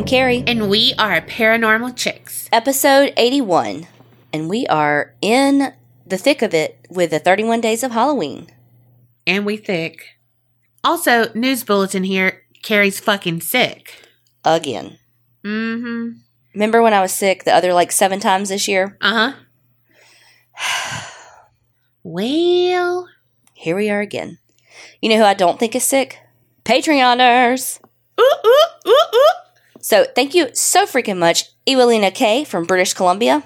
I'm Kerri. And we are Paranormal Chicks. Episode 81. And we are in the thick of it with the 31 days of Halloween. And we thick. Also, news bulletin here Kerri's fucking sick. Again. Mm hmm. Remember when I was sick the other like seven times this year? Uh huh. well, here we are again. You know who I don't think is sick? Patreoners. Ooh, ooh, ooh, ooh. So thank you so freaking much, Ewelina K from British Columbia,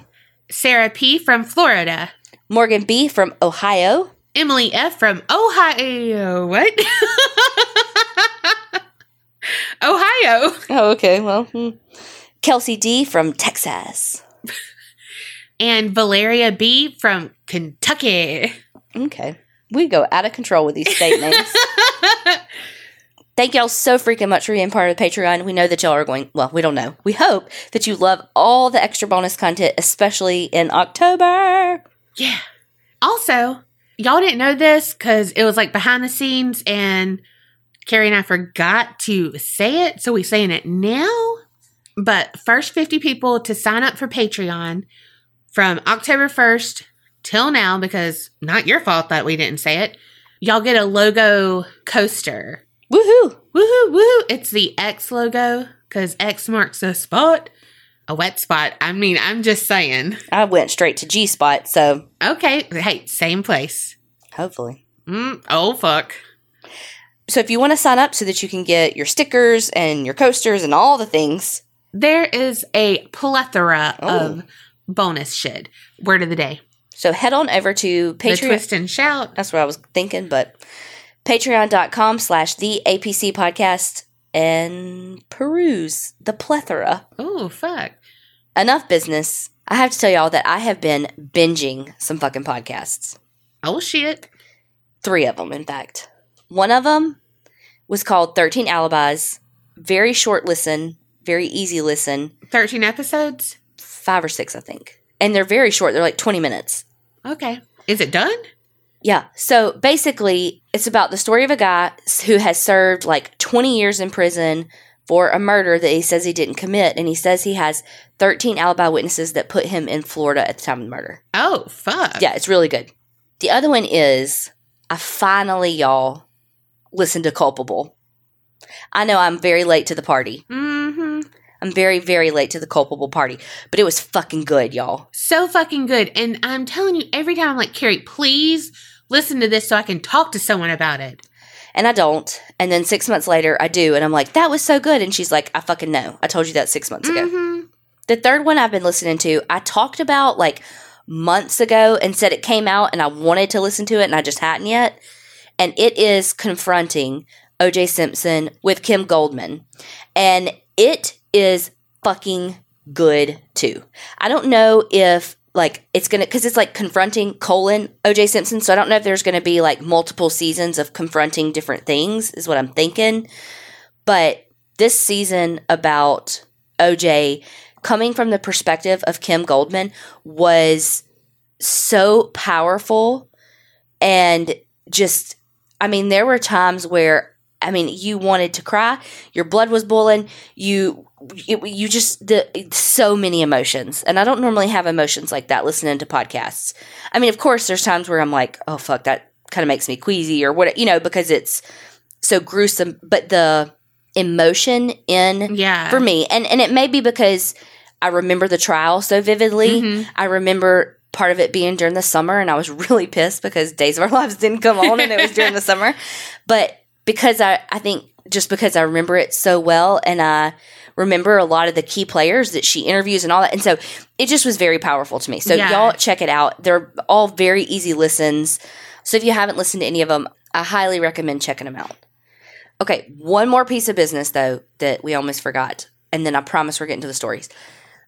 Sarah P from Florida, Morgan B from Ohio, Emily F from Ohio. What? Ohio. Oh, okay. Well, hmm. Kelsey D from Texas. and Valeria B from Kentucky. Okay. We go out of control with these state names. Thank y'all so freaking much for being part of the Patreon. We know that y'all are going, well, we don't know. We hope that you love all the extra bonus content, especially in October. Yeah. Also, y'all didn't know this because it was like behind the scenes and Kerri and I forgot to say it. So we're saying it now. But first 50 people to sign up for Patreon from October 1st till now, because not your fault that we didn't say it, y'all get a logo coaster Woohoo! Woohoo! Woohoo! It's the X logo because X marks a spot, a wet spot. I mean, I'm just saying. I went straight to G spot, so. Okay. Hey, same place. Hopefully. Mm, oh, fuck. So if you want to sign up so that you can get your stickers and your coasters and all the things, there is a plethora oh. of bonus shit. Word of the day. So head on over to Patreon. The twist and shout. That's what I was thinking, but patreon.com slash the APC podcast and peruse the plethora. Oh, fuck. Enough business. I have to tell y'all that I have been binging some fucking podcasts. Oh, shit. Three of them, in fact. One of them was called 13 Alibis. Very short listen, very easy listen. 13 episodes? Five or six, I think. And they're very short. They're like 20 minutes. Okay. Is it done? Yeah. So basically, it's about the story of a guy who has served like 20 years in prison for a murder that he says he didn't commit. And he says he has 13 alibi witnesses that put him in Florida at the time of the murder. Oh, fuck. Yeah, it's really good. The other one is I finally, y'all, listened to Culpable. I know I'm very late to the party. Mm-hmm. I'm very, very late to the culpable party, but it was fucking good, y'all. So fucking good. And I'm telling you, every time I'm like, Kerri, please listen to this so I can talk to someone about it. And I don't. And then six months later, I do. And I'm like, that was so good. And she's like, I fucking know. I told you that six months ago. Mm-hmm. The third one I've been listening to, I talked about like months ago and said it came out and I wanted to listen to it and I just hadn't yet. And it is confronting OJ Simpson with Kim Goldman. And it is fucking good too. I don't know if like it's gonna because it's like confronting colon OJ Simpson. So I don't know if there's gonna be like multiple seasons of confronting different things, is what I'm thinking. But this season about OJ coming from the perspective of Kim Goldman was so powerful and just I mean there were times where I mean you wanted to cry, your blood was boiling, you it, you just the so many emotions. And i don't normally have emotions like that listening to podcasts. I mean of course there's times where i'm like oh fuck that kind of makes me queasy or what you know because it's so gruesome. But the emotion in yeah. for me and and it may be because i remember the trial so vividly. Mm-hmm. i remember part of it being during the summer and i was really pissed because days of our lives didn't come on and it was during the summer. But because i i think just because i remember it so well and i remember a lot of the key players that she interviews and all that. And so it just was very powerful to me. So yeah. y'all check it out. They're all very easy listens. So if you haven't listened to any of them, I highly recommend checking them out. Okay, one more piece of business though that we almost forgot. And then I promise we're getting to the stories.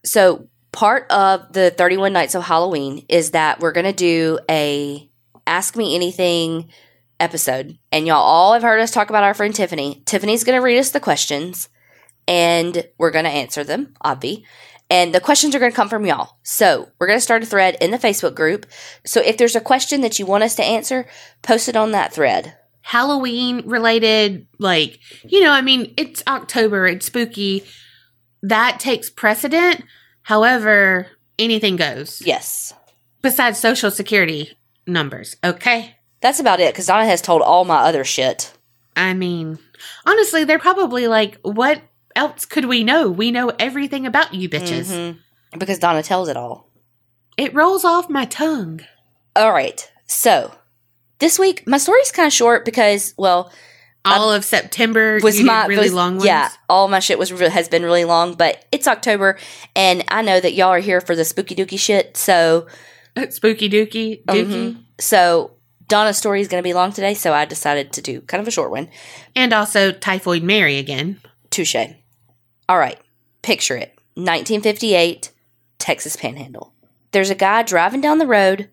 So part of the 31 nights of Halloween is that we're going to do a ask me anything episode. And y'all all have heard us talk about our friend Tiffany. Tiffany's going to read us the questions and we're going to answer them, obvi. And the questions are going to come from y'all. So we're going to start a thread in the Facebook group. So if there's a question that you want us to answer, post it on that thread. Halloween related, like, you know, I mean, it's October, it's spooky. that takes precedent. However, anything goes Yes. besides social security numbers. Okay. That's about it because Donna has told all my other shit. I mean, honestly, they're probably like, what else could we know? We know everything about you bitches. Mhm. Because Donna tells it all. It rolls off my tongue. All right. So this week, my story's kind of short because, well, All of September was my really was- long ones. Yeah, all my shit was re- has been really long, but it's October, and I know that y'all are here for the spooky dooky shit. So, Spooky dookie, dookie. mhm. so Donna's story is going to be long today, so I decided to do kind of a short one. And also Typhoid Mary again. Touche. All right, picture it: 1958, Texas Panhandle. There's a guy driving down the road,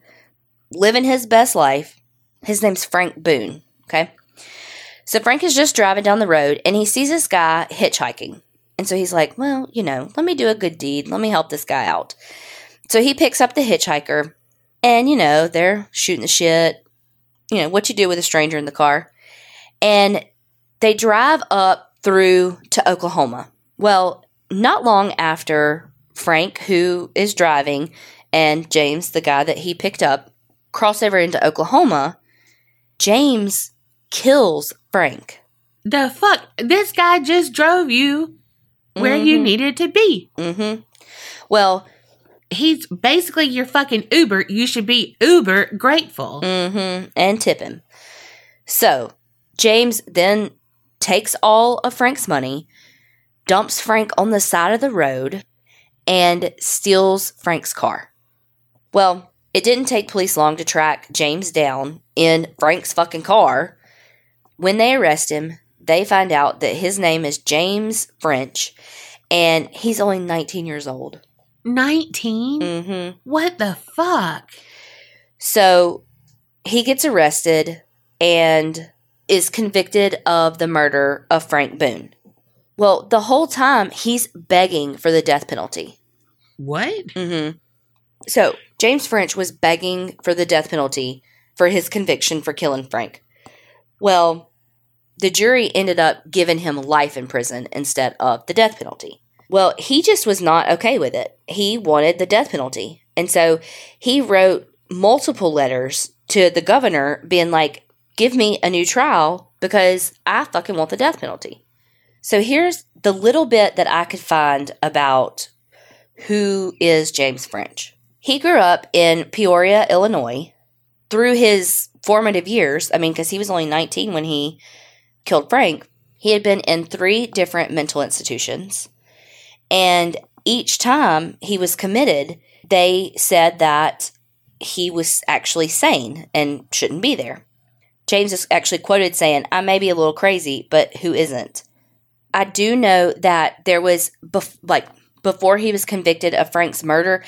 living his best life. His name's Frank Boone. Okay. So Frank is just driving down the road and he sees this guy hitchhiking. And so he's like, well, you know, let me do a good deed. Let me help this guy out. So he picks up the hitchhiker and, you know, they're shooting the shit. You know, what you do with a stranger in the car. And they drive up through to Oklahoma. Well, not long after Frank, who is driving, and James, the guy that he picked up, cross over into Oklahoma, James kills Frank. The fuck? This guy just drove you where you Mhm. needed to be. Mm-hmm. Well, He's basically your fucking Uber. You should be Uber grateful. mm-hmm, and tip him. So James then takes all of Frank's money, dumps Frank on the side of the road, and steals Frank's car. Well, it didn't take police long to track James down in Frank's fucking car. When they arrest him, they find out that his name is James French and he's only 19 years old. 19? Mm-hmm. What the fuck? So he gets arrested and is convicted of the murder of Frank Boone. Well, the whole time he's begging for the death penalty. What? Mm-hmm. So James French was begging for the death penalty for his conviction for killing Frank. Well, the jury ended up giving him life in prison instead of the death penalty. Well, he just was not okay with it. He wanted the death penalty. And so he wrote multiple letters to the governor being like, give me a new trial because I fucking want the death penalty. So here's the little bit that I could find about who is James French. He grew up in Peoria, Illinois. Through his formative years, I mean, because he was only 19 when he killed Frank, he had been in three different mental institutions. And each time he was committed, they said that he was actually sane and shouldn't be there. James is actually quoted saying, I may be a little crazy, but who isn't? I do know that there was, bef- like, before he was convicted of Frank's murder,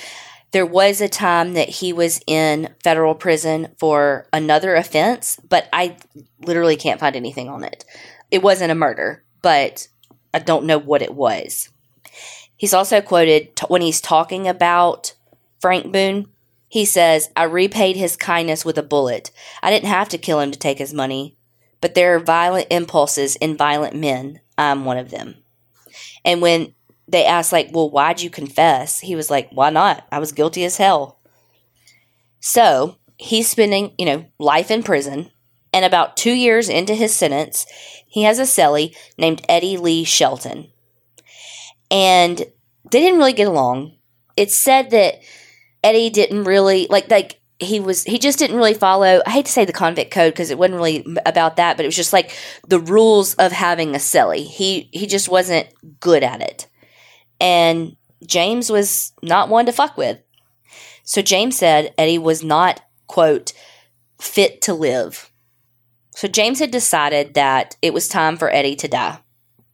there was a time that he was in federal prison for another offense, but I literally can't find anything on it. It wasn't a murder, but I don't know what it was. He's also quoted t- when he's talking about Frank Boone. He says, I repaid his kindness with a bullet. I didn't have to kill him to take his money, but there are violent impulses in violent men. I'm one of them. And when they asked, like, well, why'd you confess? He was like, why not? I was guilty as hell. So he's spending, you know, life in prison. And about two years into his sentence, he has a cellie named Eddie Lee Shelton. And they didn't really get along. It's said that Eddie didn't really, like, like, he was he just didn't really follow i hate to say the convict code because it wasn't really about that but it was just like the rules of having a cellie. He he just wasn't good at it. And james was not one to fuck with. So james said eddie was not quote fit to live. So james had decided that it was time for eddie to die.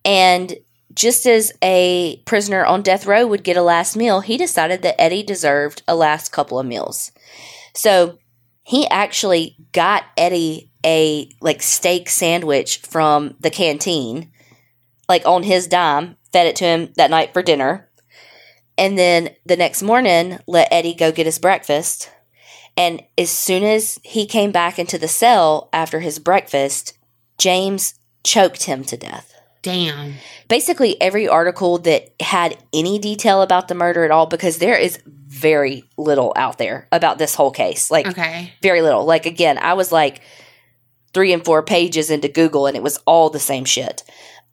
And just as a prisoner on death row would get a last meal he decided that eddie deserved a last couple of meals so he actually got Eddie a like steak sandwich from the canteen, like on his dime, fed it to him that night for dinner. And then the next morning, let Eddie go get his breakfast. And as soon as he came back into the cell after his breakfast, James choked him to death. Damn. Basically, every article that had any detail about the murder at all, because there is very little out there about this whole case. Like, Okay. very little. Like, again, I was like three and four pages into Google and it was all the same shit.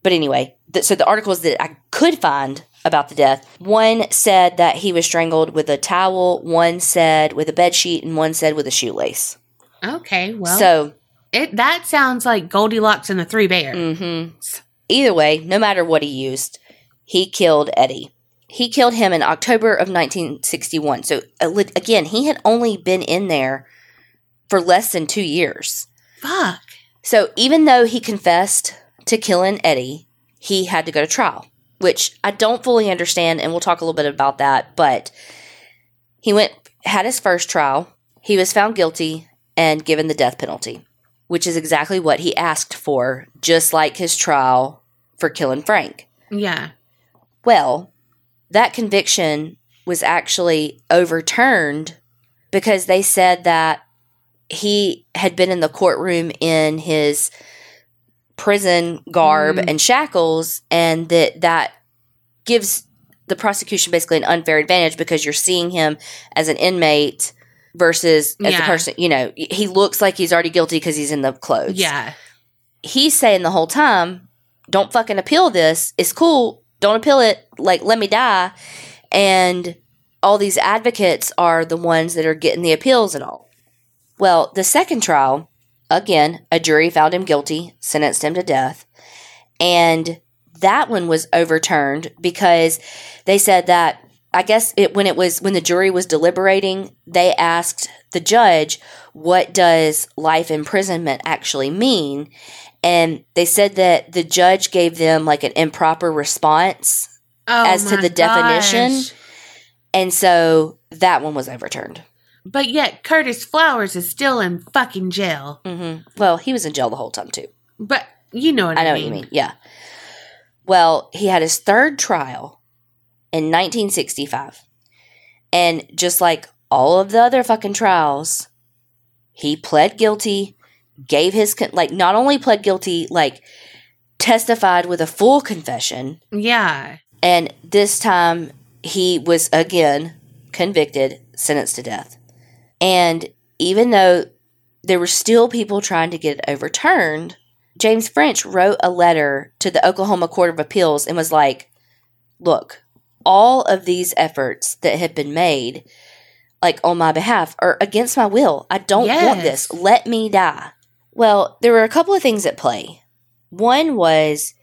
But anyway, th- so the articles that I could find about the death, one said that he was strangled with a towel, one said with a bed sheet, and one said with a shoelace. Okay. Well, so, it that sounds like Goldilocks and the Three Bears. hmm either way, no matter what he used, he killed Eddie. He killed him in October of 1961. So, again, he had only been in there for less than two years. Fuck. So even though he confessed to killing Eddie, he had to go to trial, which I don't fully understand, and we'll talk a little bit about that. But he went, had his first trial. He was found guilty and given the death penalty, which is exactly what he asked for, just like his trial for killing Frank. Yeah. Well, that conviction was actually overturned because they said that he had been in the courtroom in his prison garb Mm. and shackles and that that gives the prosecution basically an unfair advantage because you're seeing him as an inmate versus as a Yeah. person you know he looks like he's already guilty because he's in the clothes Yeah. he's saying the whole time, don't fucking appeal this. It's cool. Don't appeal it. Like, let me die. And all these advocates are the ones that are getting the appeals and all. Well, the second trial, again, a jury found him guilty, sentenced him to death. And that one was overturned because they said that I guess it when it was when the jury was deliberating, they asked the judge, "What does life imprisonment actually mean?" And they said that the judge gave them like an improper response, Oh, As to the definition? and so that one was overturned. But yet Curtis Flowers is still in fucking jail. hmm Well, he was in jail the whole time too. But you know what I, I know mean. what you mean. Yeah. Well, he had his third trial in 1965. And just like all of the other fucking trials, he pled guilty, gave his, con- like, not only pled guilty, like, testified with a full confession. Yeah. And this time he was again convicted, sentenced to death. And even though there were still people trying to get it overturned, James French wrote a letter to the Oklahoma Court of Appeals and was like, Look, all of these efforts that have been made, like on my behalf, are against my will. I don't want this. Let me die. Well, there were a couple of things at play. One was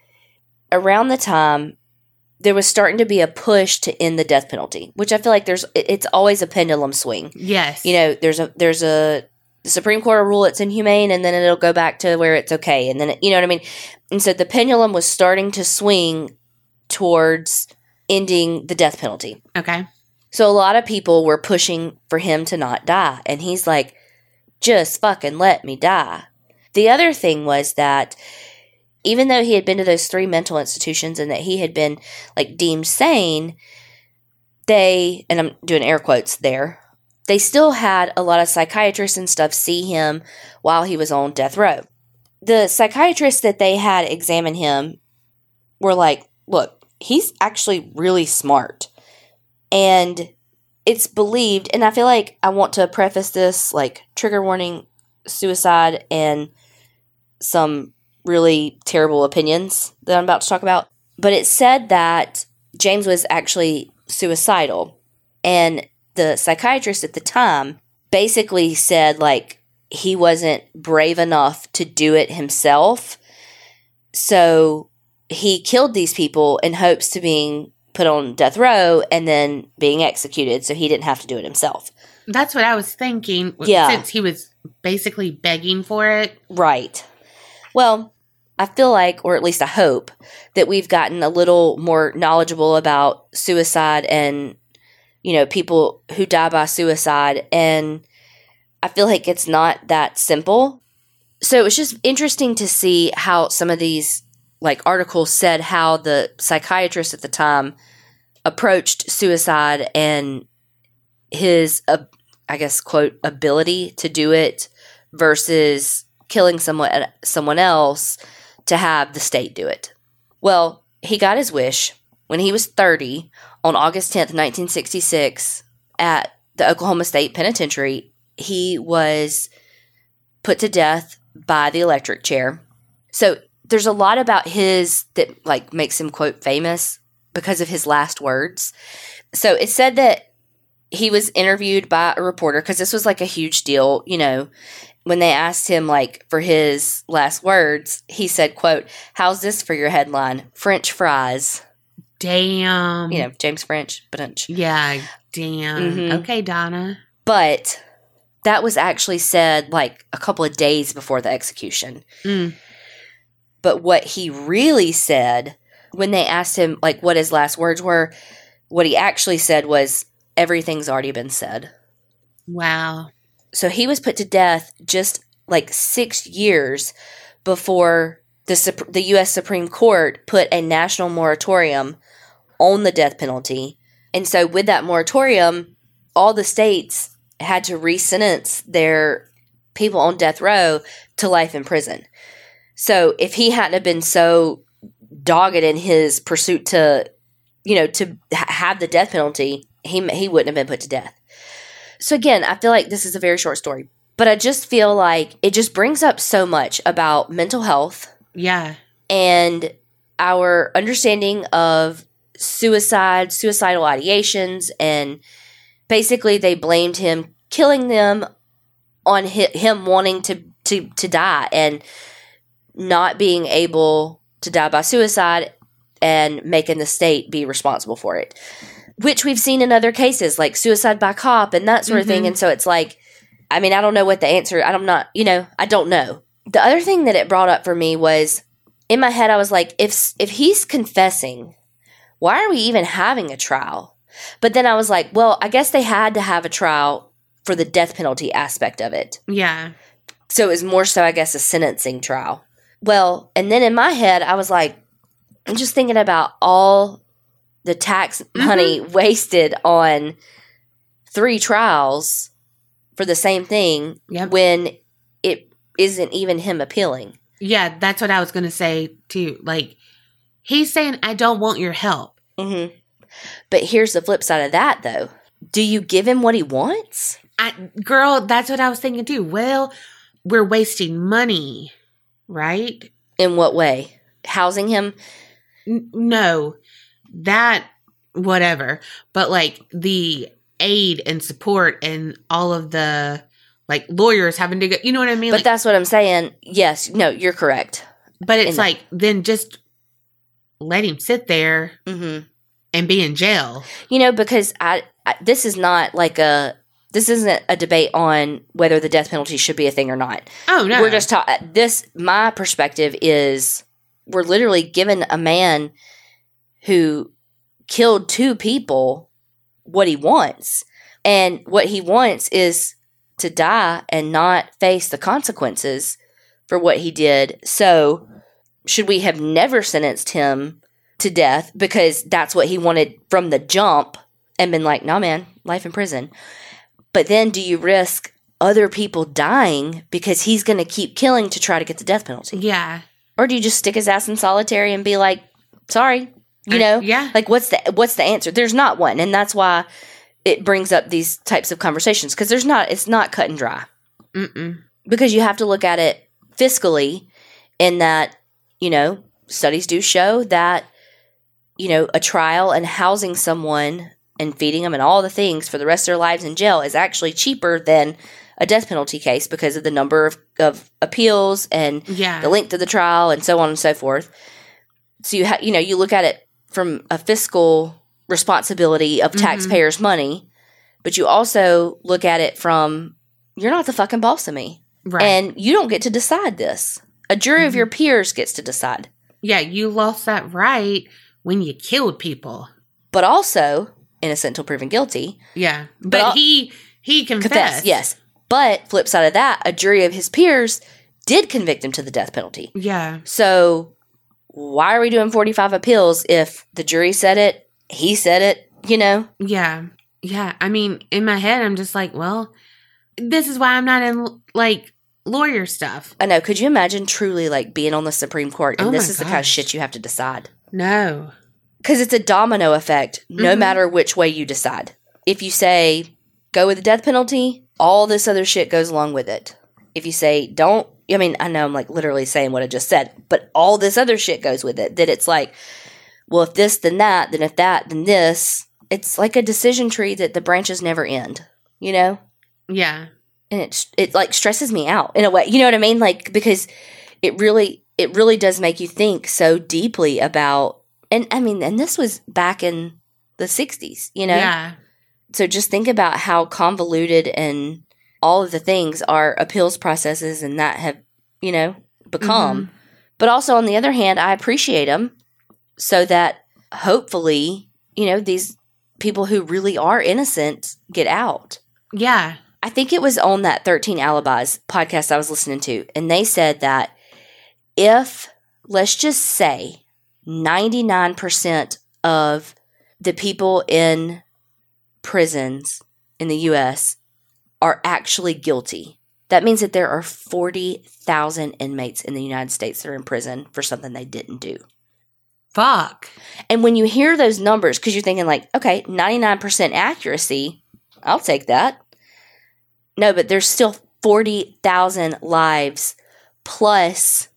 around the time there was starting to be a push to end the death penalty, which I feel like there's it's always a pendulum swing. Yes. You know, there's a there's a the Supreme Court will rule it's inhumane, and then it'll go back to where it's okay, and then it, you know what I mean. And so the pendulum was starting to swing towards ending the death penalty. Okay. So a lot of people were pushing for him to not die. And he's like, just fucking let me die. The other thing was that even though he had been to those three mental institutions and that he had been like deemed sane, they, and I'm doing air quotes there, they still had a lot of psychiatrists and stuff see him while he was on death row. The psychiatrists that they had examine him were like, look, he's actually really smart. And it's believed, and I feel like I want to preface this like trigger warning, suicide, and some really terrible opinions that I'm about to talk about. But it said that James was actually suicidal. And the psychiatrist at the time basically said, like, he wasn't brave enough to do it himself. So he killed these people in hopes to being put on death row and then being executed so he didn't have to do it himself. That's what I was thinking. Yeah. Since he was basically begging for it. Right. Well, I feel like, or at least I hope, that we've gotten a little more knowledgeable about suicide and, you know, people who die by suicide. And I feel like it's not that simple. So it was just interesting to see how some of these, like, articles said how the psychiatrist at the time approached suicide and his, uh, I guess, quote, ability to do it versus killing someone someone else to have the state do it. Well, he got his wish when he was 30 on August 10th, 1966, at the Oklahoma State Penitentiary. He was put to death by the electric chair. So there's a lot about his that like makes him quote famous because of his last words. So it said that he was interviewed by a reporter because this was like a huge deal, you know, when they asked him like for his last words, he said, quote, How's this for your headline? French fries. Damn. You know, James French, but Yeah, damn. Mhm. Okay, Donna. but that was actually said like a couple of days before the execution. Mm. But what he really said when they asked him like what his last words were, what he actually said was everything's already been said. Wow. So he was put to death just like 6 years before the the US Supreme Court put a national moratorium on the death penalty. And so with that moratorium, all the states had to re-sentence their people on death row to life in prison. So if he hadn't have been so dogged in his pursuit to, you know, to ha- have the death penalty, he he wouldn't have been put to death. So again, I feel like this is a very short story, but I just feel like it just brings up so much about mental health Yeah. and our understanding of suicide, suicidal ideations, and basically they blamed him killing them on hi- him wanting to, to, to die and not being able to die by suicide and making the state be responsible for it, which we've seen in other cases like suicide by cop and that sort of thing. Mhm. And so it's like, I mean, I don't know what the answer. I'm not, you know, I don't know. The other thing that it brought up for me was in my head, I was like, if if he's confessing, why are we even having a trial? But then I was like, well, I guess they had to have a trial for the death penalty aspect of it. Yeah. So it was more so, I guess, a sentencing trial. Well, and then in my head, I was like, I'm just thinking about all the tax money wasted on three trials for the same thing Yep. when it isn't even him appealing. Yeah, that's what I was going to say too. Like, he's saying, I don't want your help. hmm But here's the flip side of that, though. Do you give him what he wants? I, girl, that's what I was thinking too. Well, we're wasting money, right? In what way? Housing him? N- no, that, whatever. But like the aid and support and all of the like lawyers having to go, you know what I mean? But Like, that's what I'm saying. Yes, no, you're correct. but it's and- like, then just let him sit there hmm and be in jail. You know, because I, I this is not like a this isn't a debate on whether the death penalty should be a thing or not. Oh, no. We're just talking. This my perspective is we're literally giving a man who killed two people what he wants, and what he wants is to die and not face the consequences for what he did. So, should we have never sentenced him to death because that's what he wanted from the jump and been like, nah, man, life in prison? But then do you risk other people dying because he's going to keep killing to try to get the death penalty? yeah. Or do you just stick his ass in solitary and be like, sorry, you I- know? yeah. Like what's the what's the answer? There's not one, and that's why it brings up these types of conversations because there's not it's not cut and dry Mm-mm. because you have to look at it fiscally in that you know studies do show that you know a trial and housing someone and feeding them and all the things for the rest of their lives in jail is actually cheaper than a death penalty case because of the number of, of appeals and Yeah. the length of the trial and so on and so forth so you ha- you know you look at it from a fiscal responsibility of Mhm. taxpayers money but you also look at it from you're not the fucking boss of me right. and you don't get to decide this. A jury of Mhm. your peers gets to decide. yeah, you lost that right when you killed people. But also, innocent until proven guilty. Yeah. But, But he he confessed. Confess, yes. But flip side of that, a jury of his peers did convict him to the death penalty. Yeah. So why are we doing 45 appeals if the jury said it, he said it, you know? Yeah. Yeah. I mean, in my head I'm just like, well, this is why I'm not in like lawyer stuff. I know. Could you imagine truly like being on the Supreme Court and Oh this is the kind of shit you have to decide? No. Because it's a domino effect no Mhm. matter which way you decide. If you say go with the death penalty, all this other shit goes along with it. If you say don't, I mean, I know I'm like literally saying what I just said, but all this other shit goes with it. That it's like, well, if this, then that, then if that, then this. It's like a decision tree that the branches never end, you know? Yeah. and it it like stresses me out in a way. You know what I mean? Like because it really it really does make you think so deeply about and I mean and this was back in the 60s, you know? Yeah. So just think about how convoluted and all of the things our appeals processes and that have, you know, become. Mm-hmm. But also on the other hand, I appreciate them so that hopefully, you know, these people who really are innocent get out. Yeah. I think it was on that 13 Alibis podcast I was listening to, and they said that if, let's just say, 99% of the people in prisons in the US are actually guilty, that means that there are 40,000 inmates in the United States that are in prison for something they didn't do. Fuck. And when you hear those numbers, because you're thinking, like, okay, 99% accuracy, I'll take that. No, but there's still 40,000 lives plus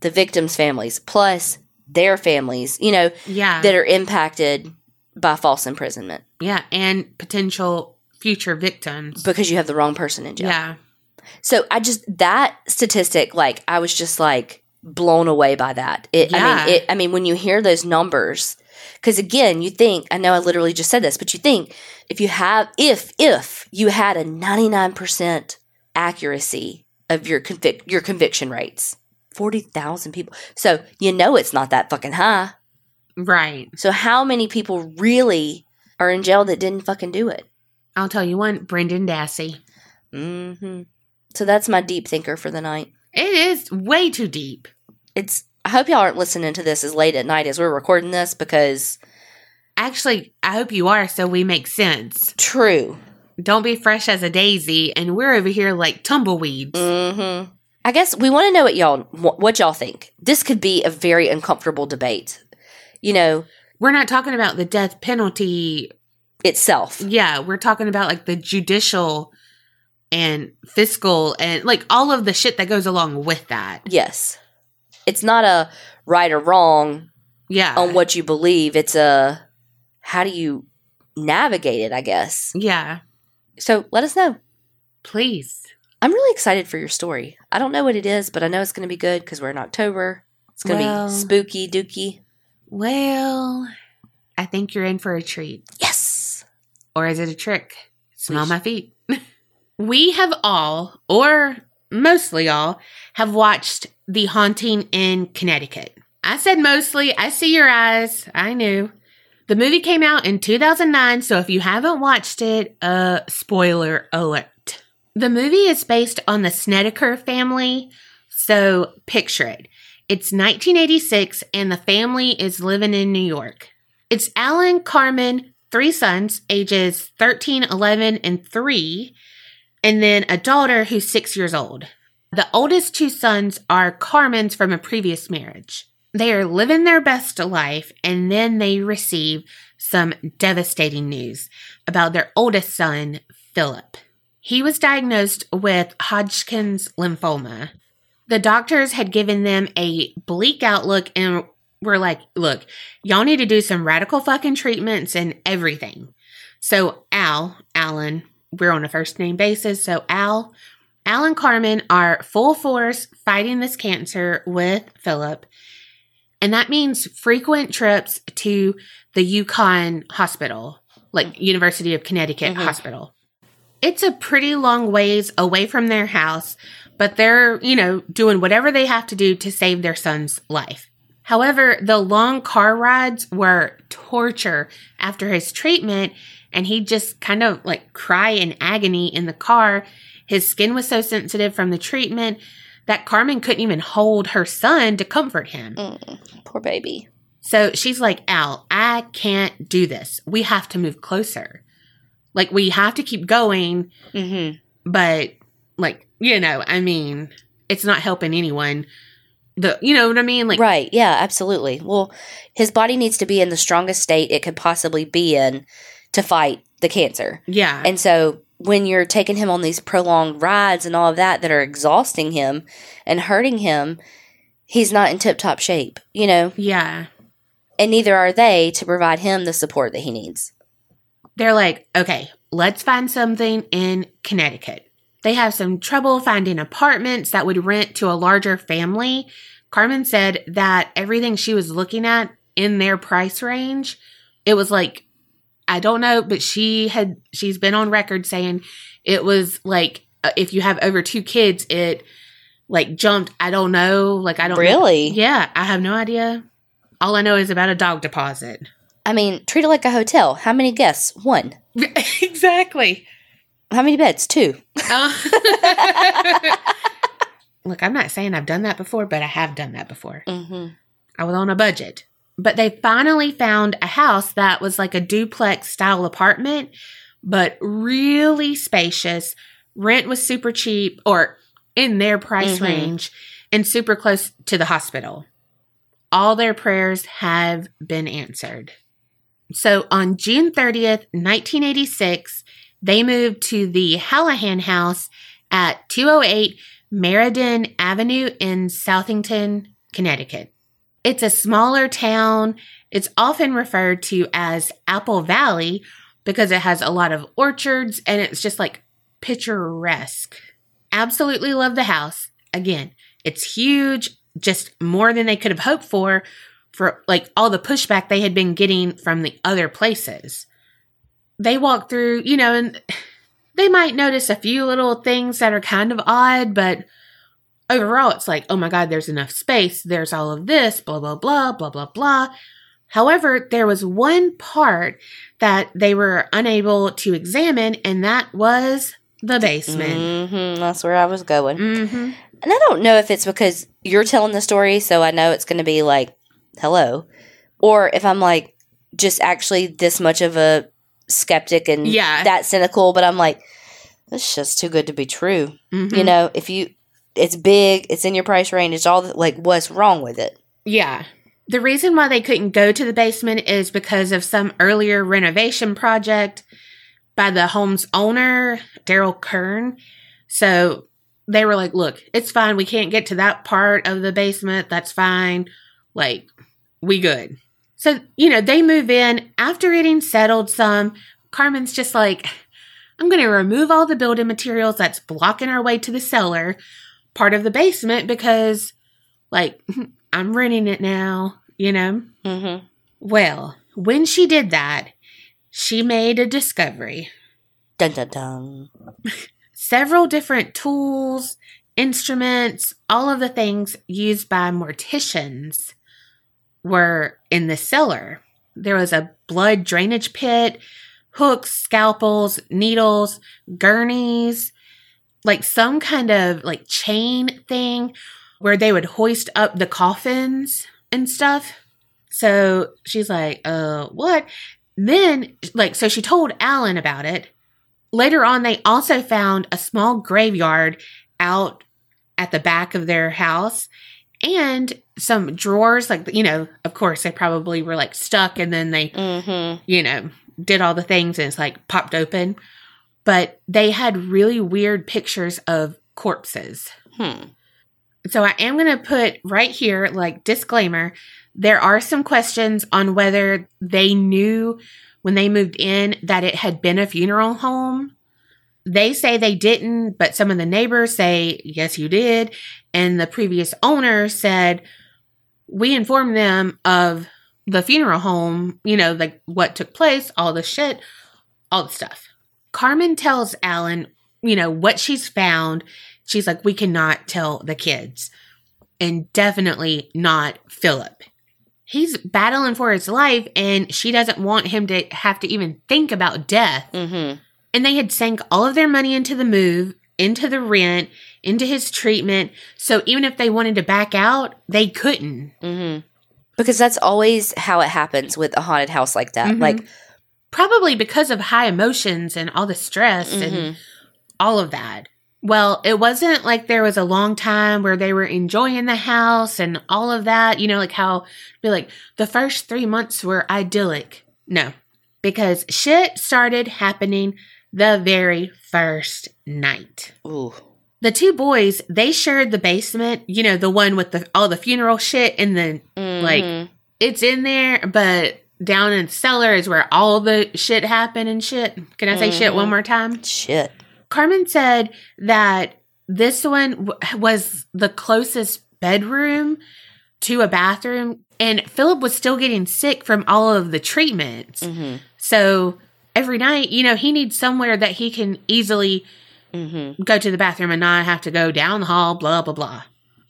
the victims' families, plus their families, you know, Yeah. that are impacted by false imprisonment yeah. And potential future victims. because you have the wrong person in jail. yeah. So I just that statistic, like I was just like blown away by that. It, I mean, it, I mean, when you hear those numbers, because again, you think I know I literally just said this, but you think if you have if if you had a ninety nine percent accuracy of your convic your conviction rates, forty thousand people, so you know it's not that fucking high. Right. So how many people really are in jail that didn't fucking do it? I'll tell you one, Brendan Dassey. hmm So that's my deep thinker for the night. It is way too deep. it's I hope y'all aren't listening to this as late at night as we're recording this because Actually, I hope you are so we make sense. true. Don't be fresh as a daisy and we're over here like tumbleweeds. hmm I guess we want to know what y'all what y'all think. This could be a very uncomfortable debate. You know, We're not talking about the death penalty. Itself. Yeah, we're talking about like the judicial and fiscal and like all of the shit that goes along with that. Yes. It's not a right or wrong Yeah. on what you believe. It's a how do you navigate it, I guess. Yeah. So let us know. Please. I'm really excited for your story. I don't know what it is, but I know it's going to be good because we're in October. It's going to Well- be spooky, dooky. Well, I think you're in for a treat. Yes. Or is it a trick? Smell my feet. we have all, or mostly all, have watched The Haunting in Connecticut. I said mostly. I see your eyes. I knew. The movie came out in 2009, so if you haven't watched it, uh, spoiler alert. The movie is based on the Snedeker family, so picture it. It's 1986, and the family is living in New York. It's Alan, Carmen, three sons, ages 13, 11, and 3, and then a daughter who's six years old. The oldest two sons are Carmen's from a previous marriage. They are living their best life, and then they receive some devastating news about their oldest son, Philip. He was diagnosed with Hodgkin's lymphoma. The doctors had given them a bleak outlook and were like, look, y'all need to do some radical fucking treatments and everything. So Al, Alan, we're on a first name basis. So Al, Al and Carmen are full force fighting this cancer with Philip. And that means frequent trips to the UConn Hospital, like University of Connecticut Mhm. Hospital. It's a pretty long ways away from their house, but they're, you know, doing whatever they have to do to save their son's life. However, the long car rides were torture after his treatment, and he'd just kind of like cry in agony in the car. His skin was so sensitive from the treatment that Carmen couldn't even hold her son to comfort him. Mm, poor baby. So she's like, Al, I can't do this. We have to move closer. Like, we have to keep going, Mm-hmm. but like, you know, I mean, it's not helping anyone. The you know what I mean? Like right. Yeah, absolutely. Well, his body needs to be in the strongest state it could possibly be in to fight the cancer. yeah. And so when you're taking him on these prolonged rides and all of that that are exhausting him and hurting him, he's not in tip top shape, you know, yeah. and neither are they to provide him the support that he needs. They're like, okay, let's find something in Connecticut. They have some trouble finding apartments that would rent to a larger family. Carmen said that everything she was looking at in their price range, it was like, I don't know, but she had, she's been on record saying it was like, uh, if you have over two kids, it like jumped, I don't know, like I don't know. Really? Yeah, I have no idea. All I know is about a dog deposit. I mean, treat it like a hotel. How many guests? One. exactly. How many beds? Two. Uh, Look, I'm not saying I've done that before, but I have done that before. Mm-hmm. I was on a budget. But they finally found a house that was like a duplex style apartment, but really spacious. Rent was super cheap or in their price Mhm. range and super close to the hospital. All their prayers have been answered. So on June 30th, 1986, they moved to the Hallahan house at 208 Meriden Avenue in Southington, Connecticut. It's a smaller town. It's often referred to as Apple Valley because it has a lot of orchards and it's just like picturesque. Absolutely love the house. Again, it's huge, just more than they could have hoped for for like all the pushback they had been getting from the other places. They walk through, you know, and they might notice a few little things that are kind of odd, but overall it's like, oh my God, there's enough space. There's all of this, blah, blah, blah, blah, blah, blah. However, there was one part that they were unable to examine, and that was the basement. Mm-hmm. That's where I was going. Mm-hmm. And I don't know if it's because you're telling the story, so I know it's going to be like, hello, or if I'm like just actually this much of a skeptic and Yeah. that cynical, but I'm like, it's just too good to be true. Mhm. You know, if you, it's big, it's in your price range, it's all like, what's wrong with it? Yeah. The reason why they couldn't go to the basement is because of some earlier renovation project by the home's owner, Daryl Kern. So they were like, look, it's fine. We can't get to that part of the basement. That's fine. Like, we good. So, you know, they move in after getting settled some. Carmen's just like, I'm going to remove all the building materials that's blocking our way to the cellar part of the basement because, like, I'm renting it now, you know? Mm-hmm. Well, when she did that, she made a discovery. Dun dun dun. Several different tools, instruments, all of the things used by morticians were in the cellar. There was a blood drainage pit, hooks, scalpels, needles, gurneys, like some kind of like chain thing where they would hoist up the coffins and stuff. So she's like, uh, what? Then, like, so she told Alan about it. Later on, they also found a small graveyard out at the back of their house and some drawers. Like, you know, of course, they probably were like stuck and then they Mm-hmm. you know, did all the things and it's like popped open. But they had really weird pictures of corpses. Hmm. So I am going to put right here, like disclaimer, there are some questions on whether they knew when they moved in that it had been a funeral home. They say they didn't, but some of the neighbors say, yes, you did. And the previous owner said, we informed them of the funeral home, you know, like what took place, all the shit, all the stuff. Carmen tells Alan, you know, what she's found. She's like, we cannot tell the kids. And definitely not Philip. He's battling for his life and she doesn't want him to have to even think about death. Mm-hmm. And they had sank all of their money into the move, into the rent, into his treatment. So even if they wanted to back out, they couldn't. Mm-hmm. Because that's always how it happens with a haunted house like that. Mhm. Like, Probably because of high emotions and all the stress and mhm. all of that. Well, it wasn't like there was a long time where they were enjoying the house and all of that. You know, like how be like the first three months were idyllic. No, because shit started happening the very first night. Ooh. The two boys, they shared the basement, you know, the one with the all the funeral shit and then Like- Mhm. it's in there, but down in the cellar is where all the shit happened and shit. Can I say shit Mhm. one more time? shit. Carmen said that this one w- was the closest bedroom to a bathroom, and Philip was still getting sick from all of the treatments. hmm So every night, you know, he needs somewhere that he can easily hmm go to the bathroom and not have to go down the hall, blah, blah, blah.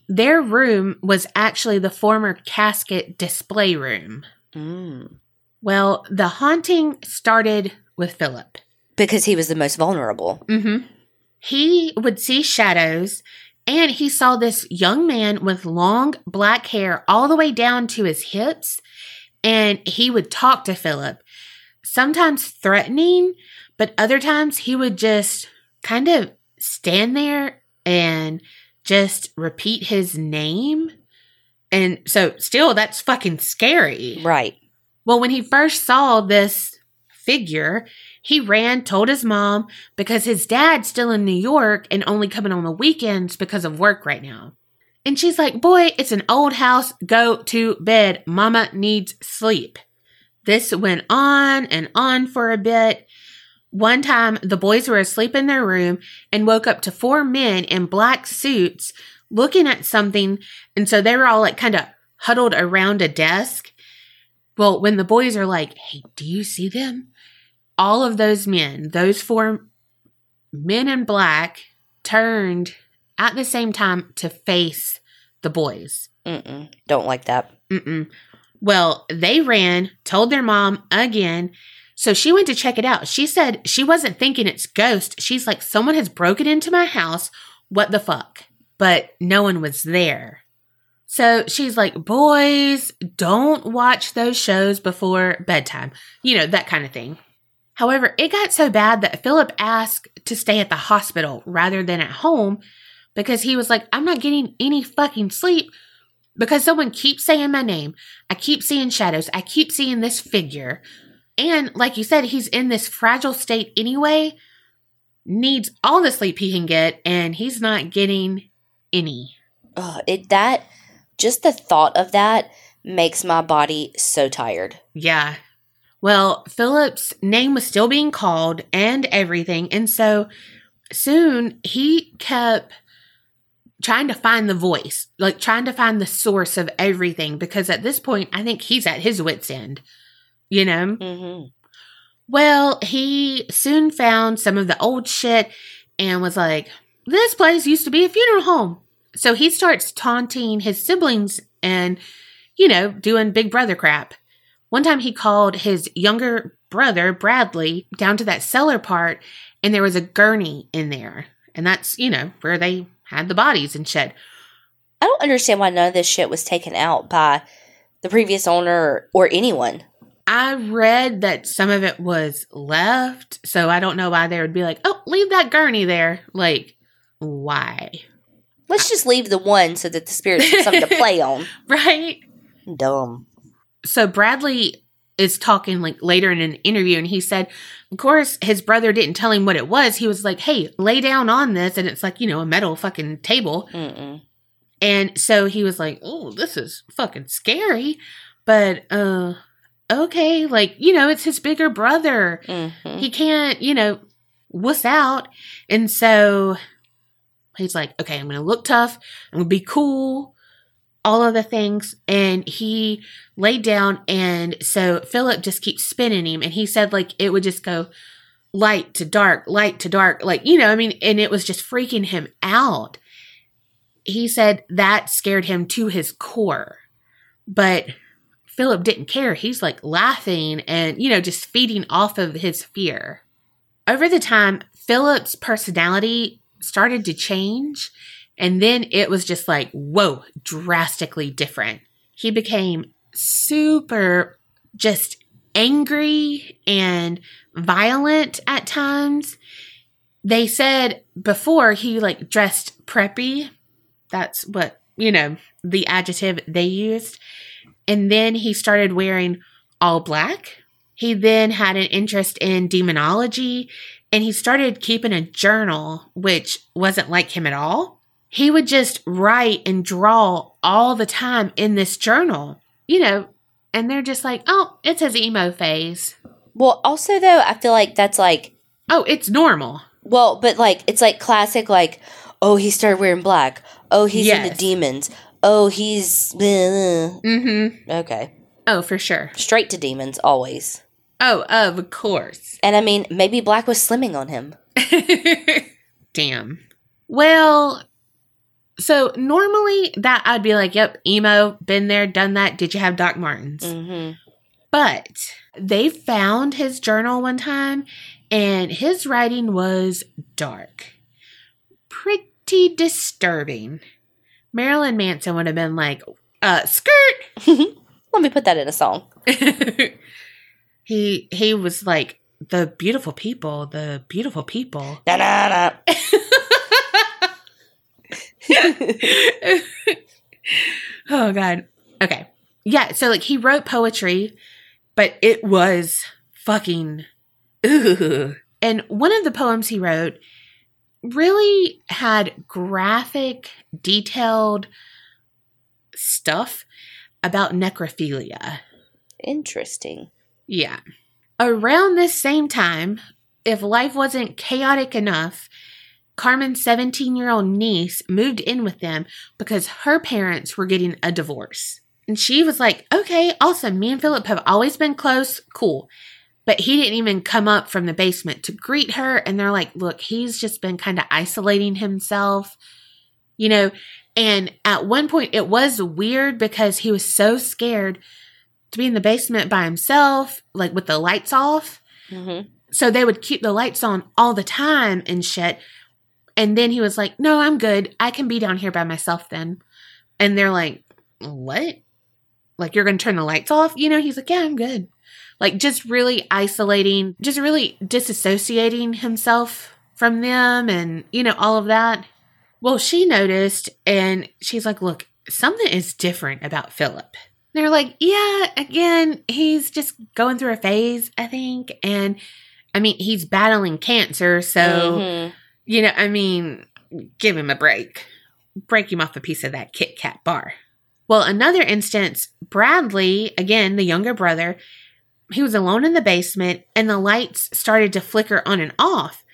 Their room was actually the former casket display room. Mm. Well, the haunting started with Philip. Because he was the most vulnerable. Mm-hmm. He would see shadows, and he saw this young man with long black hair all the way down to his hips, and he would talk to Philip, sometimes threatening, but other times he would just kind of stand there and just repeat his name. And so, still, that's fucking scary. Right. Well, when he first saw this figure, he ran, told his mom because his dad's still in New York and only coming on the weekends because of work right now. And she's like, Boy, it's an old house. Go to bed. Mama needs sleep. This went on and on for a bit. One time, the boys were asleep in their room and woke up to four men in black suits looking at something. And so they were all like kind of huddled around a desk. Well, when the boys are like, hey, do you see them? All of those men, those four men in black, turned at the same time to face the boys. Mm-mm. Don't like that. Mm-mm. Well, they ran, told their mom again. So she went to check it out. She said she wasn't thinking it's ghost. She's like, someone has broken into my house. What the fuck? But no one was there. So she's like, boys, don't watch those shows before bedtime. You know, that kind of thing. However, it got so bad that Philip asked to stay at the hospital rather than at home because he was like, I'm not getting any fucking sleep because someone keeps saying my name. I keep seeing shadows. I keep seeing this figure. And like you said, he's in this fragile state anyway, needs all the sleep he can get, and he's not getting any. Ugh, it that just the thought of that makes my body so tired. Yeah. Well, Philip's name was still being called and everything. And so soon he kept trying to find the voice, like trying to find the source of everything, because at this point, I think he's at his wits' end, you know? Mm-hmm. Well, he soon found some of the old shit and was like, this place used to be a funeral home. So he starts taunting his siblings and, you know, doing big brother crap. One time he called his younger brother, Bradley, down to that cellar part, and there was a gurney in there. And that's, you know, where they had the bodies and shit. I don't understand why none of this shit was taken out by the previous owner or anyone. I read that some of it was left, so I don't know why they would be like, oh, leave that gurney there. Like, why? Let's just leave the one so that the spirits have something to play on. Right? Dumb. So Bradley is talking like later in an interview and he said, of course, his brother didn't tell him what it was. He was like, hey, lay down on this. And it's like, you know, a metal fucking table. Mm-mm. And so he was like, oh, this is fucking scary. But, uh, okay. Like, you know, it's his bigger brother. Mhm. He can't, you know, wuss out. And so he's like, okay, I'm going to look tough. I'm going to be cool. All of the things. And he laid down. And so Philip just keeps spinning him. And he said, like, it would just go light to dark, light to dark. Like, you know, I mean, and it was just freaking him out. He said that scared him to his core. But Philip didn't care. He's like laughing and, you know, just feeding off of his fear. Over the time, Philip's personality started to change. And then it was just like, whoa, drastically different. He became super just angry and violent at times. they said before he like dressed preppy. That's what, you know, the adjective they used. And then he started wearing all black. He then had an interest in demonology and he started keeping a journal, which wasn't like him at all. He would just write and draw all the time in this journal, you know, and they're just like, oh, it's his emo phase. Well, also though, I feel like that's like Oh, it's normal. well, but like it's like classic like oh, he started wearing black. Oh, he's into Yes. demons. Oh, he's Mm-hmm. okay. Oh, for sure. Straight to demons always. Oh, of course. And I mean, maybe black was slimming on him. Damn. Well, so normally that I'd be like, yep, emo, been there, done that. Did you have Doc Martens? Mm-hmm. But they found his journal one time and his writing was dark. Pretty disturbing. Marilyn Manson would have been like, uh, skirt. Let me put that in a song. he he was like the beautiful people, the beautiful people. Na na na. oh god. Okay. Yeah, so like he wrote poetry, but it was fucking ugh. And one of the poems he wrote really had graphic, detailed stuff about necrophilia. Interesting. Yeah. Around this same time, if life wasn't chaotic enough, Carmen's 17 year old niece moved in with them because her parents were getting a divorce. And she was like, okay, awesome. Me and Philip have always been close. Cool. But he didn't even come up from the basement to greet her. And they're like, look, he's just been kind of isolating himself, you know. And at one point, it was weird because he was so scared to be in the basement by himself, like with the lights off. Mm-hmm. So they would keep the lights on all the time and shit. And then he was like, No, I'm good. I can be down here by myself then. And they're like, What? Like, you're going to turn the lights off? You know, he's like, Yeah, I'm good. Like, just really isolating, just really disassociating himself from them and, you know, all of that. Well, she noticed and she's like, Look, something is different about Philip. They're like, Yeah, again, he's just going through a phase, I think. And I mean, he's battling cancer. So, Mhm. you know, I mean, give him a break. Break him off a piece of that Kit Kat bar. Well, another instance, Bradley, again, the younger brother, he was alone in the basement and the lights started to flicker on and off.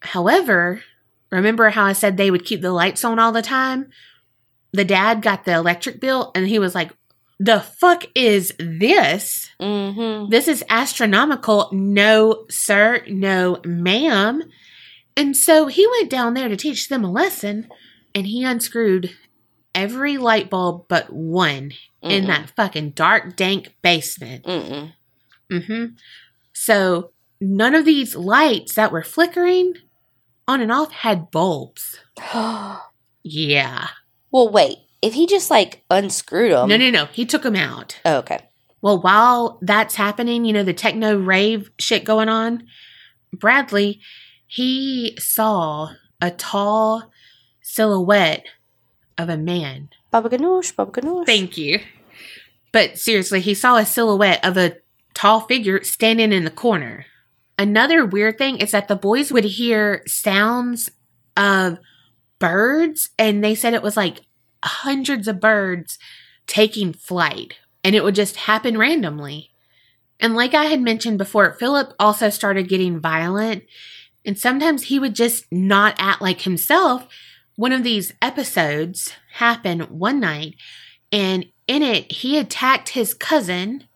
However, remember how I said they would keep the lights on all the time? The dad got the electric bill and he was like, the fuck is this? Mhm. This is astronomical. No, sir. No, ma'am. And so he went down there to teach them a lesson and he unscrewed every light bulb but one in Mm-mm. that fucking dark, dank basement. Mm-mm. Hmm So none of these lights that were flickering on and off had bulbs. Yeah. well, wait. If he just like unscrewed them. no, no, no. He took them out. Oh, okay. Well, while that's happening, you know, the techno rave shit going on, Bradley, he saw a tall silhouette of a man. Baba Ganoush, Baba Ganoush. Thank you. But seriously, he saw a silhouette of a tall figure standing in the corner. Another weird thing is that the boys would hear sounds of birds, and they said it was like hundreds of birds taking flight, and it would just happen randomly. And like I had mentioned before, Philip also started getting violent, and sometimes he would just not act like himself. One of these episodes happened one night, and in it, he attacked his cousin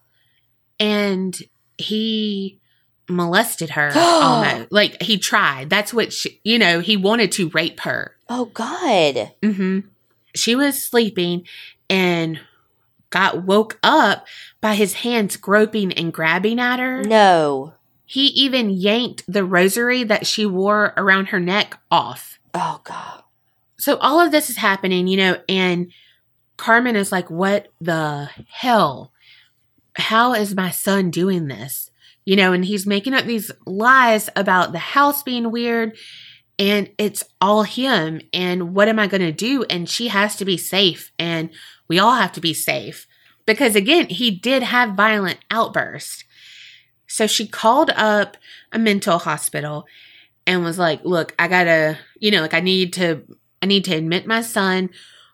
and he molested her almost. Like he tried. That's what she, you know, he wanted to rape her. Oh God. hmm She was sleeping and got woke up by his hands groping and grabbing at her. No. He even yanked the rosary that she wore around her neck off. Oh God. So all of this is happening, you know, and Carmen is like, What the hell? How is my son doing this? You know, and he's making up these lies about the house being weird. and it's all him. And what am I going to do? And she has to be safe. And we all have to be safe because, again, he did have violent outbursts. So she called up a mental hospital and was like, look, I gotta, you know, like I need to, I need to admit my son,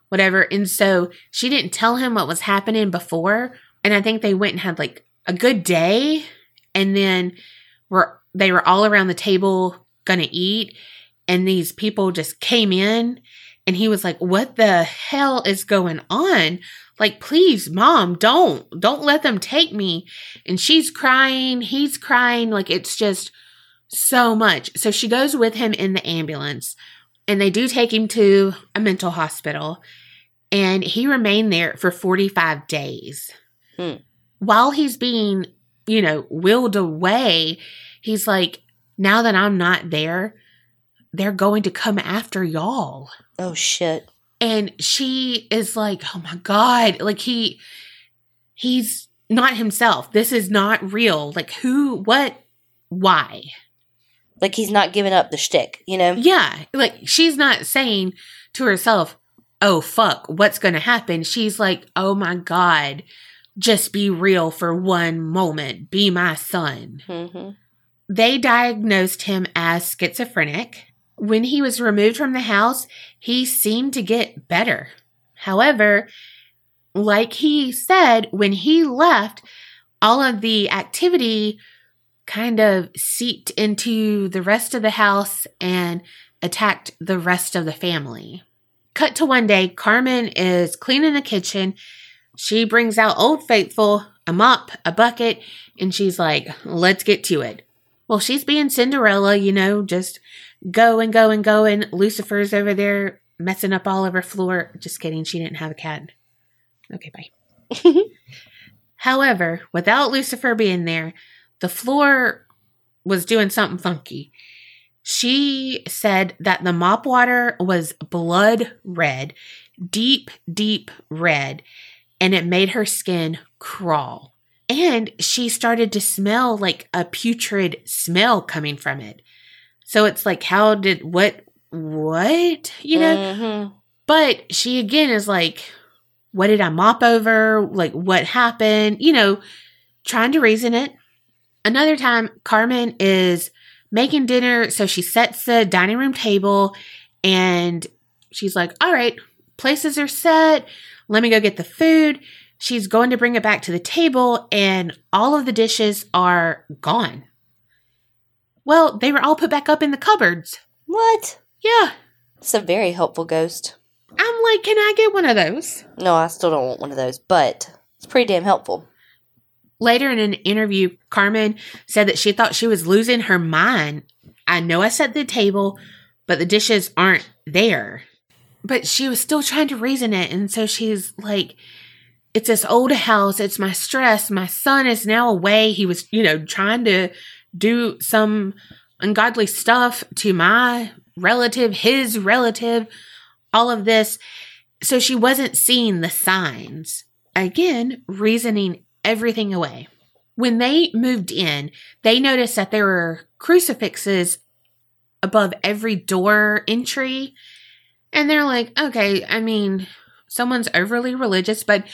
whatever. And so she didn't tell him what was happening before. And I think they went and had like a good day. And then were, they were all around the table gonna eat. And these people just came in and he was like, what the hell is going on? Like, please, mom, don't, don't let them take me. And she's crying. He's crying. Like, it's just, so much. So she goes with him in the ambulance and they do take him to a mental hospital and he remained there for 45 days. Hmm. While he's being, you know, willed away, he's like, now that I'm not there, they're going to come after y'all. Oh shit. And she is like, oh my God. Like he, he's not himself. This is not real. Like who, what, why? Like he's not giving up the shtick, you know? Yeah. Like she's not saying to herself, oh, fuck, what's going to happen? She's like, oh my God, just be real for one moment. Be my son. Mm-hmm. They diagnosed him as schizophrenic. When he was removed from the house, he seemed to get better. However, like he said, when he left, all of the activity kind of seeped into the rest of the house and attacked the rest of the family. Cut to one day, Carmen is cleaning the kitchen. She brings out Old Faithful, a mop, a bucket, and she's like, let's get to it. Well, she's being Cinderella, you know, just go and go and go. And Lucifer's over there messing up all of her floor. Just kidding, she didn't have a cat. Okay, bye. However, without Lucifer being there, the floor was doing something funky. She said that the mop water was blood red, deep, deep red, and it made her skin crawl. And she started to smell like a putrid smell coming from it. So it's like, how did what, what, you know? Mm-hmm. But she again is like, what did I mop over? Like, what happened? You know, trying to reason it. Another time, Carmen is making dinner. So she sets the dining room table and she's like, All right, places are set. Let me go get the food. She's going to bring it back to the table, and all of the dishes are gone. Well, they were all put back up in the cupboards. What? Yeah. It's a very helpful ghost. I'm like, can I get one of those? No, I still don't want one of those, but it's pretty damn helpful. Later in an interview, Carmen said that she thought she was losing her mind. I know I set the table, but the dishes aren't there. But she was still trying to reason it. And so she's like, it's this old house. It's my stress. My son is now away. He was, you know, trying to do some ungodly stuff to my relative, his relative, all of this. So she wasn't seeing the signs. Again, reasoning everything away. When they moved in, they noticed that there were crucifixes above every door entry. And they're like, okay, I mean, someone's overly religious, but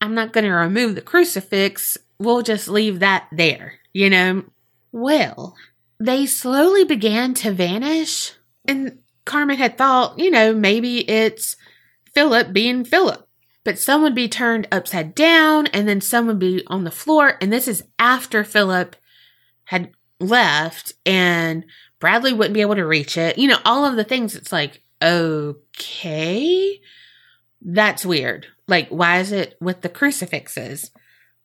I'm not going to remove the crucifix. We'll just leave that there, you know? Well, they slowly began to vanish. And Carmen had thought, you know, maybe it's Philip being Philip but some would be turned upside down and then some would be on the floor. And this is after Philip had left and Bradley wouldn't be able to reach it. You know, all of the things. It's like, okay, that's weird. Like, why is it with the crucifixes?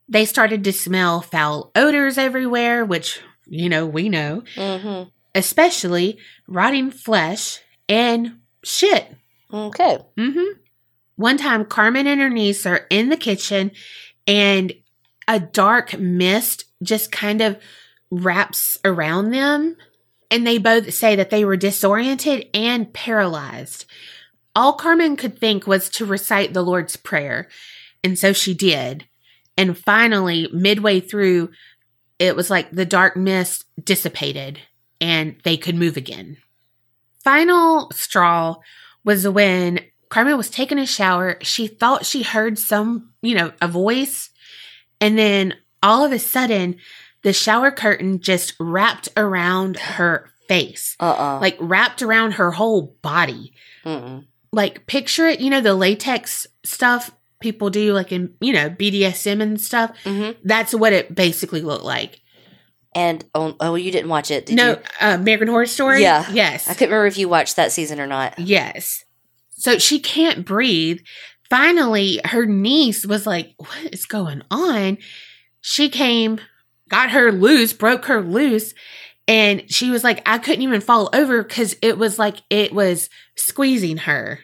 They started to smell foul odors everywhere, which, you know, we know, mm-hmm. especially rotting flesh and shit. Okay. Mm hmm. One time, Carmen and her niece are in the kitchen and a dark mist just kind of wraps around them. And they both say that they were disoriented and paralyzed. All Carmen could think was to recite the Lord's Prayer. And so she did. And finally, midway through, it was like the dark mist dissipated and they could move again. final straw was when Carmen was taking a shower. She thought she heard some, you know, a voice. And then all of a sudden, the shower curtain just wrapped around her face, Uh-uh. like wrapped around her whole body. Mm-mm. Like, picture it, you know, the latex stuff people do, like in, you know, BDSM and stuff. Mhm. That's what it basically looked like. And oh, oh, you didn't watch it, did no, you? uh, American Horror Story? Yeah. Yes. I couldn't remember if you watched that season or not. Yes. So she can't breathe. Finally, her niece was like, What is going on? She came, got her loose, broke her loose. And she was like, I couldn't even fall over because it was like it was squeezing her.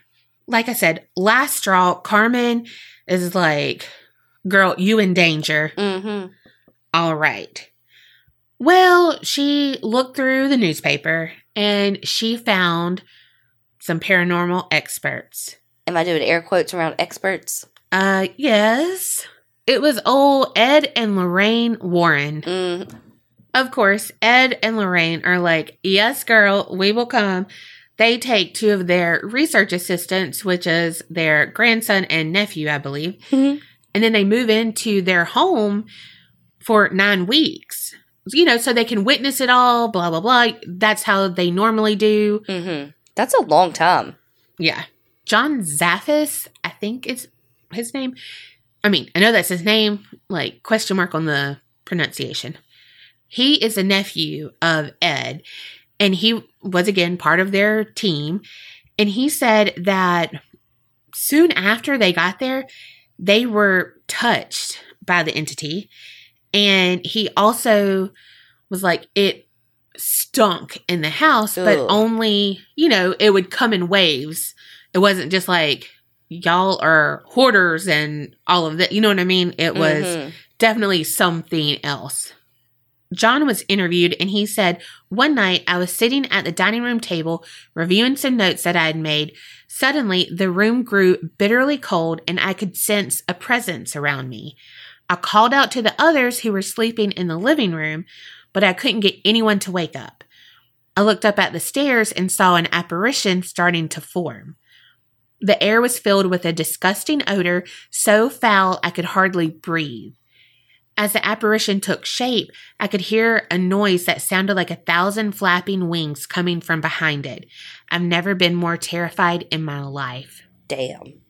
Like I said, last straw, Carmen is like, Girl, you in danger. Mm-hmm. All right. Well, she looked through the newspaper and she found some paranormal experts. Am I doing air quotes around experts? Uh, yes. It was old Ed and Lorraine Warren. Mm, Of course, Ed and Lorraine are like, Yes, girl, we will come. They take two of their research assistants, which is their grandson and nephew, I believe, Mhm. and then they move into their home for nine weeks. You know, so they can witness it all, blah, blah, blah. That's how they normally do. mm-hmm. That's a long time. Yeah. John Zaffis, I think is his name. I mean, I know that's his name, like question mark on the pronunciation. He is a nephew of Ed, and he was again part of their team. And he said that soon after they got there, they were touched by the entity. And he also was like, it stunk in the house, but only, you know, it would come in waves. It wasn't just like, y'all are hoarders and all of that. You know what I mean? It was Mhm. definitely something else. John was interviewed and he said, One night I was sitting at the dining room table reviewing some notes that I had made. Suddenly, the room grew bitterly cold and I could sense a presence around me. I called out to the others who were sleeping in the living room, but I couldn't get anyone to wake up. I looked up at the stairs and saw an apparition starting to form. The air was filled with a disgusting odor so foul I could hardly breathe. As the apparition took shape, I could hear a noise that sounded like a thousand flapping wings coming from behind it. I've never been more terrified in my life. Damn.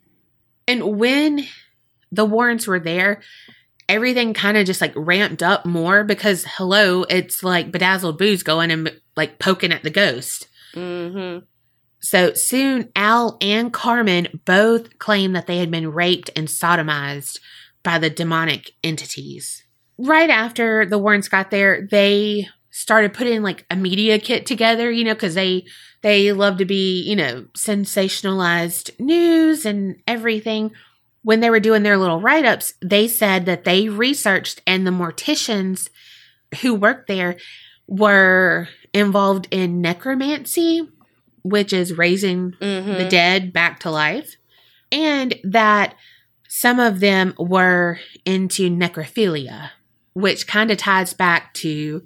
And when the Warrens were there, everything kind of just like ramped up more because, hello, it's like bedazzled booze going and like poking at the ghost. Mm-hmm. So soon, Al and Carmen both claimed that they had been raped and sodomized by the demonic entities. Right after the Warrens got there, they started putting like a media kit together, you know, because they they love to be, you know, sensationalized news and everything. When they were doing their little write ups, they said that they researched and the morticians who worked there were involved in necromancy, which is raising Mm-hmm. the dead back to life, and that some of them were into necrophilia, which kind of ties back to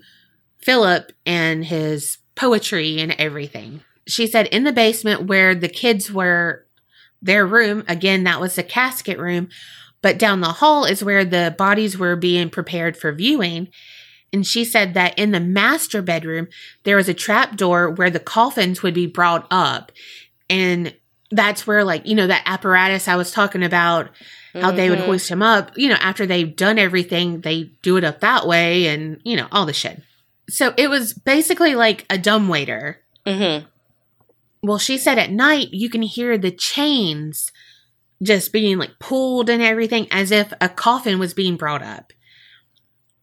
Philip and his poetry and everything. She said in the basement where the kids were, their room, again, that was the casket room, but down the hall is where the bodies were being prepared for viewing. And she said that in the master bedroom, there was a trap door where the coffins would be brought up. And that's where, like, you know, that apparatus I was talking about, how they would Mhm. hoist him up, you know, after they've done everything, they do it up that way and, you know, all the shit. So it was basically like a dumbwaiter. Mm-hmm. Well, she said at night you can hear the chains just being like pulled and everything as if a coffin was being brought up.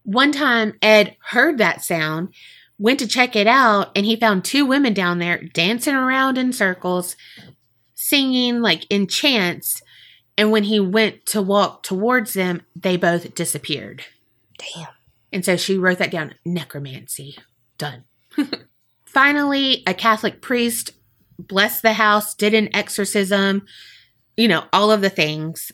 One time, Ed heard that sound, went to check it out, and he found two women down there dancing around in circles, singing like in chants. And when he went to walk towards them, they both disappeared. Damn. And so she wrote that down necromancy. Done. Finally, a Catholic priest blessed the house, did an exorcism, you know, all of the things.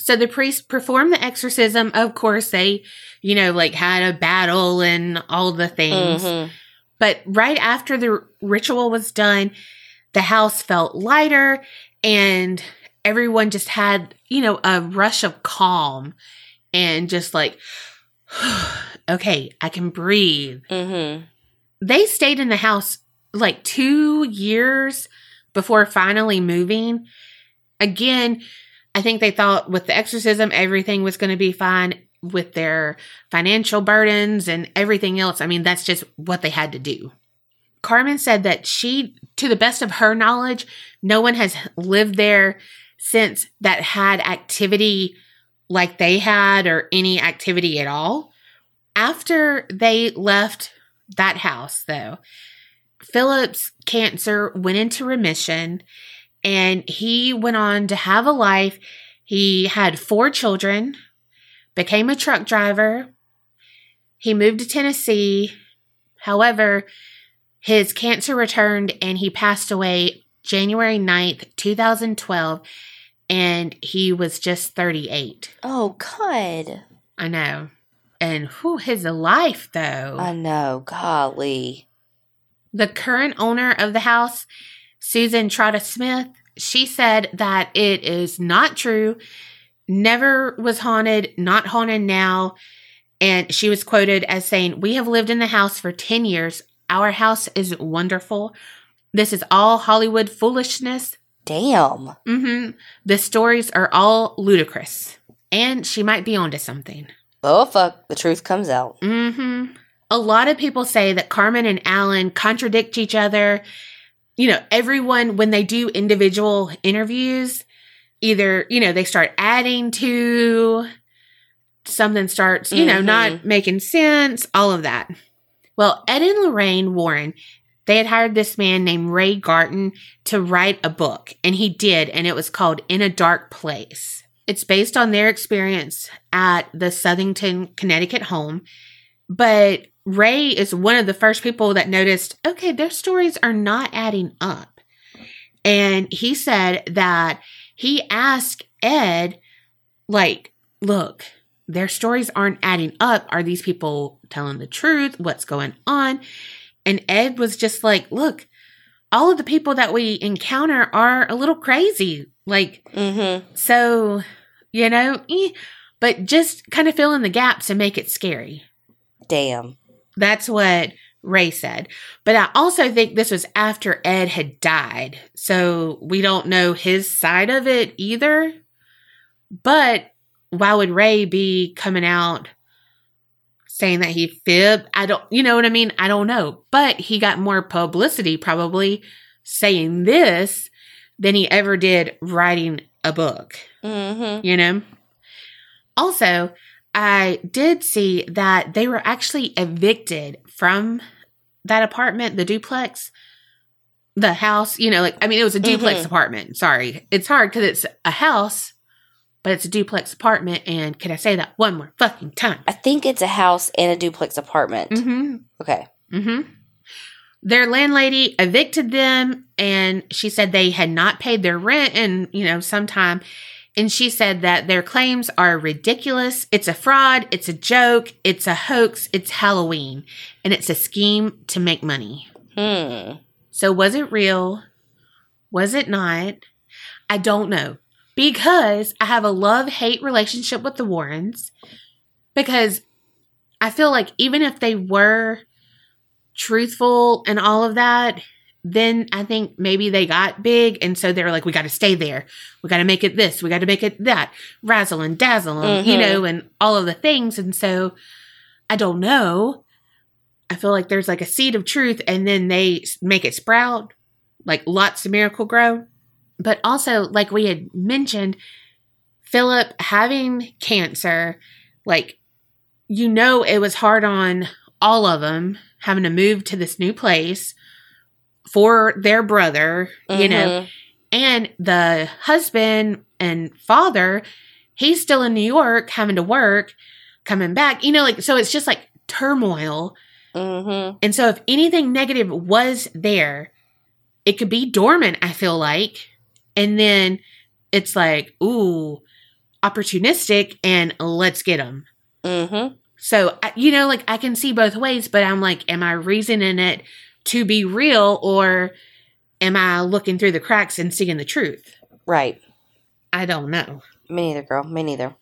So the priest performed the exorcism. Of course, they, you know, like had a battle and all the things. Mhm. But right after the ritual was done, the house felt lighter and everyone just had, you know, a rush of calm and just like, okay, I can breathe. Mm-hmm. They stayed in the house like two years before finally moving. Again, I think they thought with the exorcism, everything was going to be fine with their financial burdens and everything else. I mean, that's just what they had to do. Carmen said that she, to the best of her knowledge, no one has lived there since that had activity like they had or any activity at all. After they left that house, though, Philip's cancer went into remission and he went on to have a life. He had four children, became a truck driver. He moved to Tennessee. However, his cancer returned and he passed away January 9th, 2012, and he was just 38. Oh, God. I know. And who his life though. I know. Golly. The current owner of the house, Susan Trotta Smith, she said that it is not true, never was haunted, not haunted now. And she was quoted as saying, We have lived in the house for 10 years. Our house is wonderful. This is all Hollywood foolishness. Damn. Mm-hmm. The stories are all ludicrous. And she might be onto something. Oh, fuck. The truth comes out. Mm-hmm. A lot of people say that Carmen and Alan contradict each other. You know, everyone, when they do individual interviews, either, you know, they start adding to something starts, you know, Mhm. not making sense, all of that. Well, Ed and Lorraine Warren, they had hired this man named Ray Garton to write a book, and he did, and it was called In a Dark Place. It's based on their experience at the Southington, Connecticut home, but Ray is one of the first people that noticed, okay, their stories are not adding up. And he said that he asked Ed, like, look, their stories aren't adding up. Are these people telling the truth? What's going on? And Ed was just like, look, all of the people that we encounter are a little crazy. Like, Mm-hmm. so, you know, eh, but just kind of fill in the gaps and make it scary. Damn. That's what Ray said. But I also think this was after Ed had died. So we don't know his side of it either. But why would Ray be coming out saying that he fibbed? I don't, you know what I mean? I don't know. But he got more publicity probably saying this than he ever did writing a book Mm-hmm. you know? Also, I did see that they were actually evicted from that apartment, the duplex, the house, you know, like, I mean, it was a duplex Mhm. apartment. Sorry. It's hard because it's a house, but it's a duplex apartment. And can I say that one more fucking time? I think it's a house and a duplex apartment. Mm-hmm. Okay. Mm-hmm. Their landlady evicted them, and she said they had not paid their rent in, you know, some time. And she said that their claims are ridiculous. It's a fraud. It's a joke. It's a hoax. It's Halloween. And it's a scheme to make money. Hmm. So was it real? Was it not? I don't know. Because I have a love hate relationship with the Warrens. Because I feel like even if they were truthful and all of that, then I think maybe they got big. And so they're like, we got to stay there. We got to make it this. We got to make it that. Razzle and dazzle, and, you Mhm. know, and all of the things. And so I don't know. I feel like there's like a seed of truth and then they make it sprout, like lots of Miracle-Gro. But also, like we had mentioned, Philip having cancer, like, you know, it was hard on all of them having to move to this new place for their brother, you know, Mhm. and the husband and father, he's still in New York having to work, coming back, you know, like, so it's just like turmoil. Mhm. And so if anything negative was there, it could be dormant, I feel like. And then it's like, ooh, opportunistic and let's get them. Mhm. So, you know, like I can see both ways, but I'm like, am I reasoning it to be real or am I looking through the cracks and seeing the truth? Right. I don't know. Me neither, girl. Me neither.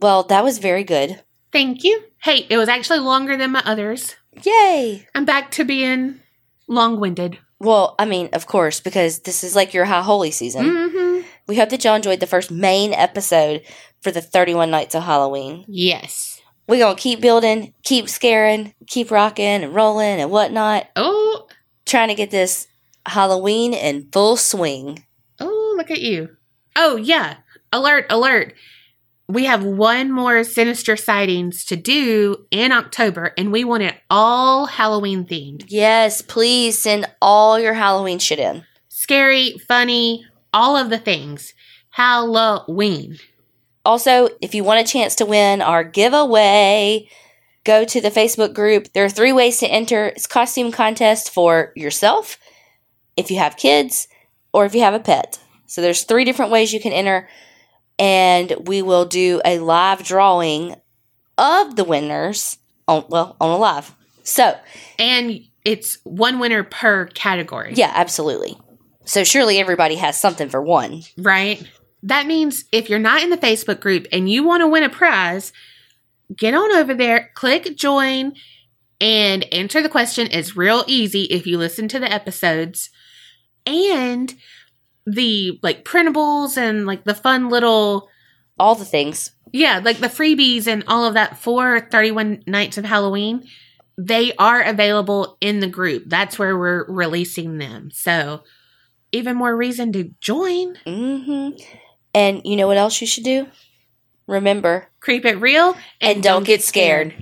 Well, that was very good. Thank you. Hey, it was actually longer than my others. Yay. I'm back to being long winded. Well, I mean, of course, because this is like your high holy season. Mm-hmm. We hope that y'all enjoyed the first main episode for the 31 Nights of Halloween. Yes. We're going to keep building, keep scaring, keep rocking and rolling and whatnot, Oh, trying to get this Halloween in full swing. oh, look at you. Oh, yeah. Alert, alert. We have one more sinister sightings to do in October, and we want it all Halloween themed. Yes, please send all your Halloween shit in. Scary, funny, all of the things. Halloween. Also, if you want a chance to win our giveaway, go to the Facebook group. There are three ways to enter. It's costume contest for yourself, if you have kids, or if you have a pet. So there's three different ways you can enter, and we will do a live drawing of the winners on well on a live. So And it's one winner per category. yeah, absolutely. So surely everybody has something for one. Right? That means if you're not in the Facebook group and you want to win a prize, get on over there, click join, and answer the question. It's real easy if you listen to the episodes. And the like printables and like the fun little All the things. yeah, like the freebies and all of that for 31 Nights of Halloween, they are available in the group. That's where we're releasing them. So, even more reason to join. hmm And you know what else you should do? Remember, Creep it real and don't get scared.